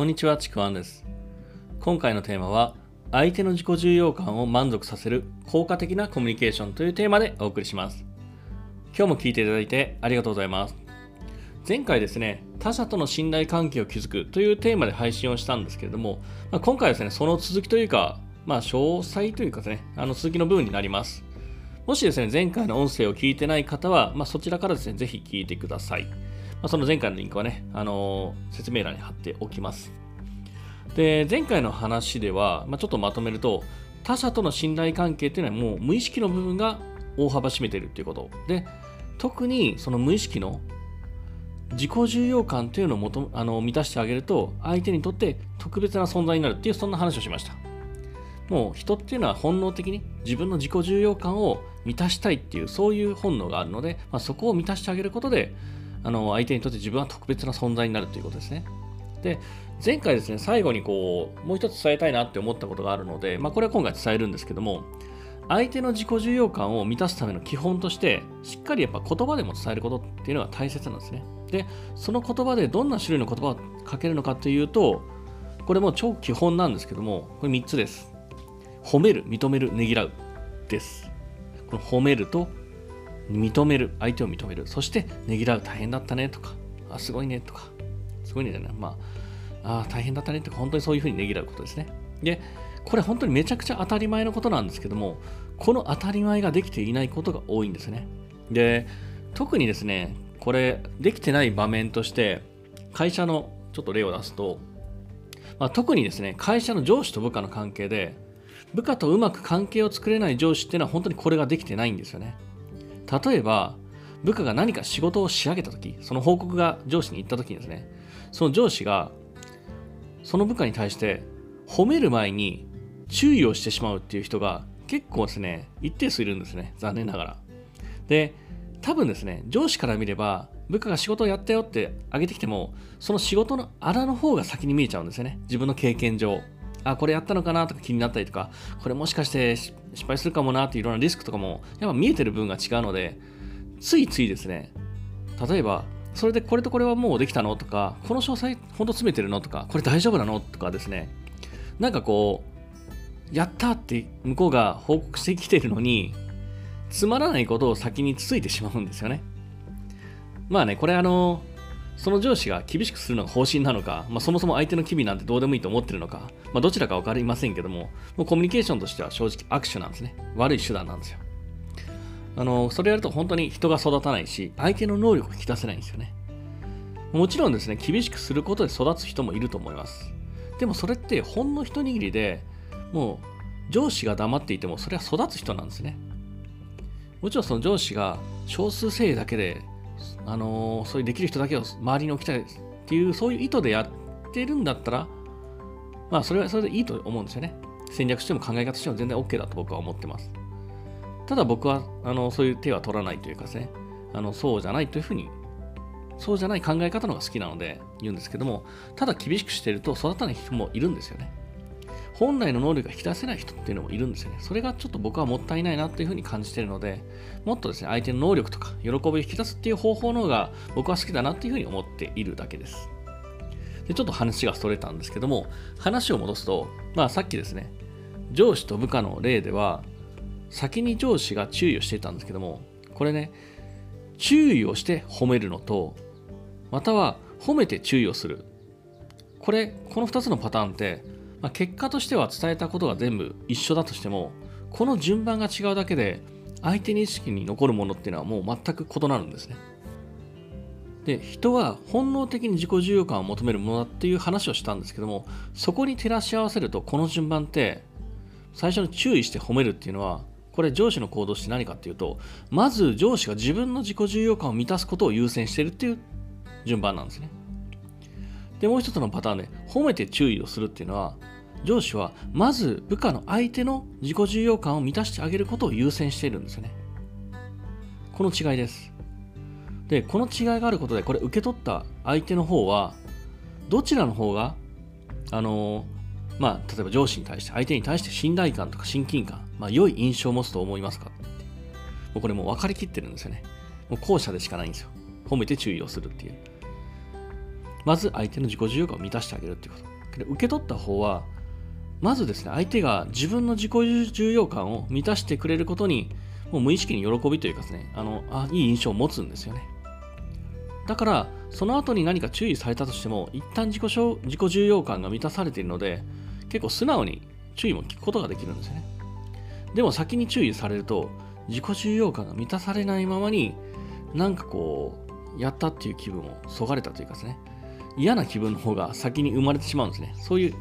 こんにちは、ちくわんです。今回のテーマは、相手の自己重要感を満足させる効果的なコミュニケーションというテーマでお送りします。今日も聞いていただいてありがとうございます。前回ですね、他者との信頼関係を築くというテーマで配信をしたんですけれども、まあ、今回はですね、その続きというか、まあ、詳細というかですね、あの続きの部分になります。もしですね、前回の音声を聞いてない方は、まあ、そちらからですね、ぜひ聞いてください。まあ、その前回のリンクはね、あのー、説明欄に貼っておきます。で、前回の話では、まあ、ちょっとまとめると、他者との信頼関係っていうのはもう無意識の部分が大幅占めてるっていうこと。で、特にその無意識の自己重要感っていうのをもとあの満たしてあげると、相手にとって特別な存在になるっていう、そんな話をしました。もう人っていうのは本能的に自分の自己重要感を満たしたいっていう、そういう本能があるので、まあ、そこを満たしてあげることで、あの相手にとって自分は特別な存在になるということですね。で、前回ですね、最後にこう、もう一つ伝えたいなって思ったことがあるので、まあ、これは今回伝えるんですけども、相手の自己重要感を満たすための基本として、しっかりやっぱ言葉でも伝えることっていうのが大切なんですね。で、その言葉でどんな種類の言葉をかけるのかというと、これも超基本なんですけども、これ3つです。褒める、認める、ねぎらうです。この褒めると認める、相手を認める、そしてねぎらう、大変だったねとか、あ、すごいねとか、すごいねじゃない、まあ、あ、大変だったねとか、本当にそういうふうにねぎらうことですね。で、これ本当にめちゃくちゃ当たり前のことなんですけども、この当たり前ができていないことが多いんですね。で、特にですね、これ、できてない場面として、会社のちょっと例を出すと、まあ、特にですね、会社の上司と部下の関係で、部下とうまく関係を作れない上司っていうのは本当にこれができてないんですよね。例えば、部下が何か仕事を仕上げたとき、その報告が上司に行ったときにですね、その上司が、その部下に対して褒める前に注意をしてしまうっていう人が結構ですね、一定数いるんですね、残念ながら。で、多分ですね、上司から見れば、部下が仕事をやったよって上げてきても、その仕事の荒の方が先に見えちゃうんですよね、自分の経験上。あ、これやったのかなとか気になったりとか、これもしかして失敗するかもなっていろんなリスクとかも、やっぱ見えてる部分が違うので、ついついですね、例えば、それでこれとこれはもうできたのとか、この詳細ほんと詰めてるのとか、これ大丈夫なのとかですね、なんかこう、やったって向こうが報告してきてるのに、つまらないことを先につついてしまうんですよね。まあね、これあの、その上司が厳しくするのが方針なのか、まあ、そもそも相手の機微なんてどうでもいいと思ってるのか、まあ、どちらか分かりませんけども、もうコミュニケーションとしては正直握手なんですね。悪い手段なんですよ。あの、それやると本当に人が育たないし、相手の能力を引き出せないんですよね。もちろんですね、厳しくすることで育つ人もいると思います。でもそれってほんの一握りでもう上司が黙っていてもそれは育つ人なんですね。もちろんその上司が少数精鋭だけであのー、そういうできる人だけを周りに置きたいっていう、そういう意図でやってるんだったら、まあ、それはそれでいいと思うんですよね。戦略しても考え方しても全然 OK だと僕は思ってます。ただ僕は、あの、そういう手は取らないというかですね、あの、そうじゃないというふうに、そうじゃない考え方の方が好きなので言うんですけども、ただ厳しくしてると育たない人もいるんですよね。本来の能力が引き出せない人っていうのもいるんですよね。それがちょっと僕はもったいないなというふうに感じてるので、もっとですね、相手の能力とか喜びを引き出すっていう方法の方が僕は好きだなっていうふうに思っているだけです。でちょっと話がそれたんですけども、話を戻すと、まあさっきですね、上司と部下の例では、先に上司が注意をしていたんですけども、これね、注意をして褒めるのと、または褒めて注意をする。これ、この2つのパターンって、まあ、結果としては伝えたことが全部一緒だとしても、この順番が違うだけで、相手に意識に残るものっていうのはもう全く異なるんですね。で、人は本能的に自己重要感を求めるものだっていう話をしたんですけども、そこに照らし合わせると、この順番って、最初に注意して褒めるっていうのは、これ上司の行動して何かっていうと、まず上司が自分の自己重要感を満たすことを優先してるっていう順番なんですね。で、もう一つのパターンで、褒めて注意をするっていうのは、上司はまず部下の相手の自己重要感を満たしてあげることを優先しているんですよね。この違いです。で、この違いがあることで、これ受け取った相手の方は、どちらの方が、あのまあ、例えば上司に対して、相手に対して信頼感とか親近感、まあ、良い印象を持つと思いますか？もうこれもう分かりきってるんですよね。もう後者でしかないんですよ。褒めて注意をするっていう。まず相手の自己需要感を満たしてあげるっていうこと。受け取った方は、まずですね、相手が自分の自己重要感を満たしてくれることに、もう無意識に喜びというかですね、あの、あ、いい印象を持つんですよね。だから、その後に何か注意されたとしても、一旦自己自己重要感が満たされているので、結構素直に注意も聞くことができるんですよね。でも先に注意されると、自己重要感が満たされないままに、なんかこう、やったっていう気分をそがれたというかですね、嫌な気分の方が先に生まれてしまうんですね。そういう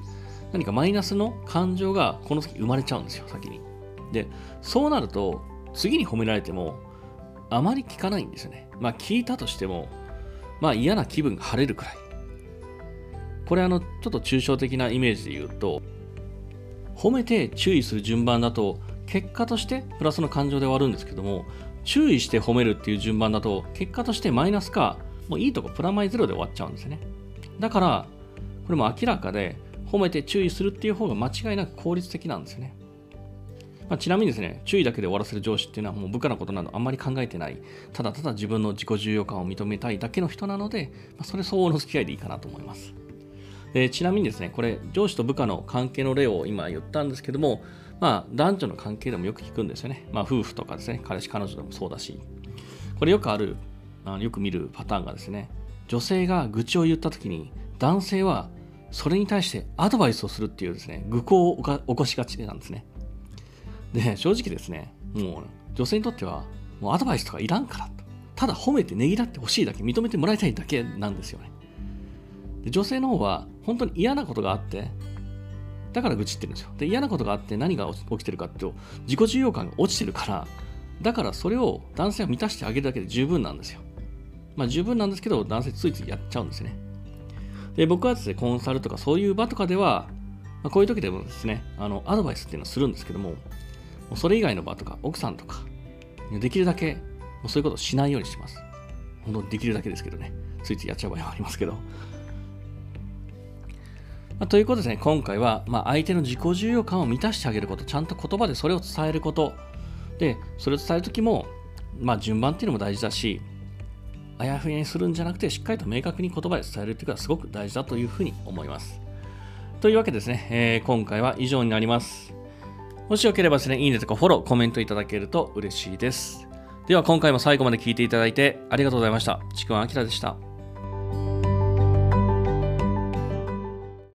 何かマイナスの感情がこの時生まれちゃうんですよ、先に。で、そうなると、次に褒められても、あまり聞かないんですよね。まあ聞いたとしても、まあ嫌な気分が晴れるくらい。これあの、ちょっと抽象的なイメージで言うと、褒めて注意する順番だと、結果としてプラスの感情で終わるんですけども、注意して褒めるっていう順番だと、結果としてマイナスか、もういいとこプラマイゼロで終わっちゃうんですよね。だから、これも明らかで、褒めて注意するっていう方が間違いなく効率的なんですよね。まあ、ちなみにですね、注意だけで終わらせる上司っていうのはもう部下のことなどあんまり考えてない、ただただ自分の自己重要感を認めたいだけの人なので、まあ、それ相応の付き合いでいいかなと思います。でちなみにですね、これ、上司と部下の関係の例を今言ったんですけども、まあ、男女の関係でもよく聞くんですよね。まあ、夫婦とかですね、彼氏、彼女でもそうだし、これよくある、あよく見るパターンがですね、女性が愚痴を言ったときに、男性はそれに対してアドバイスをするっていうですね、愚行を起こしがちなんですね。で、正直ですね、もう女性にとっては、もうアドバイスとかいらんからと。ただ褒めてねぎらってほしいだけ、認めてもらいたいだけなんですよね。で女性の方は本当に嫌なことがあって、だから愚痴ってるんですよ。で、嫌なことがあって何が起きてるかっていうと、自己重要感が落ちてるから、だからそれを男性は満たしてあげるだけで十分なんですよ。まあ十分なんですけど、男性ついついやっちゃうんですね。で、僕はですね、コンサルとかそういう場とかでは、まあ、こういう時でもですね、あの、アドバイスっていうのをするんですけども、もそれ以外の場とか、奥さんとか、できるだけ、もうそういうことをしないようにしてます。本当にできるだけですけどね、ついついやっちゃう場合もありますけど。まあ、ということですね、今回は、まあ、相手の自己重要感を満たしてあげること、ちゃんと言葉でそれを伝えること、で、それを伝えるときも、まあ、順番っていうのも大事だし、あやふやにするんじゃなくて、しっかりと明確に言葉で伝えるっていうのはすごく大事だというふうに思います。というわけですね、えー、今回は以上になります。もしよければですね、いいねとかフォロー、コメントいただけると嬉しいです。では今回も最後まで聞いていただいてありがとうございました。ちくわあきらでした。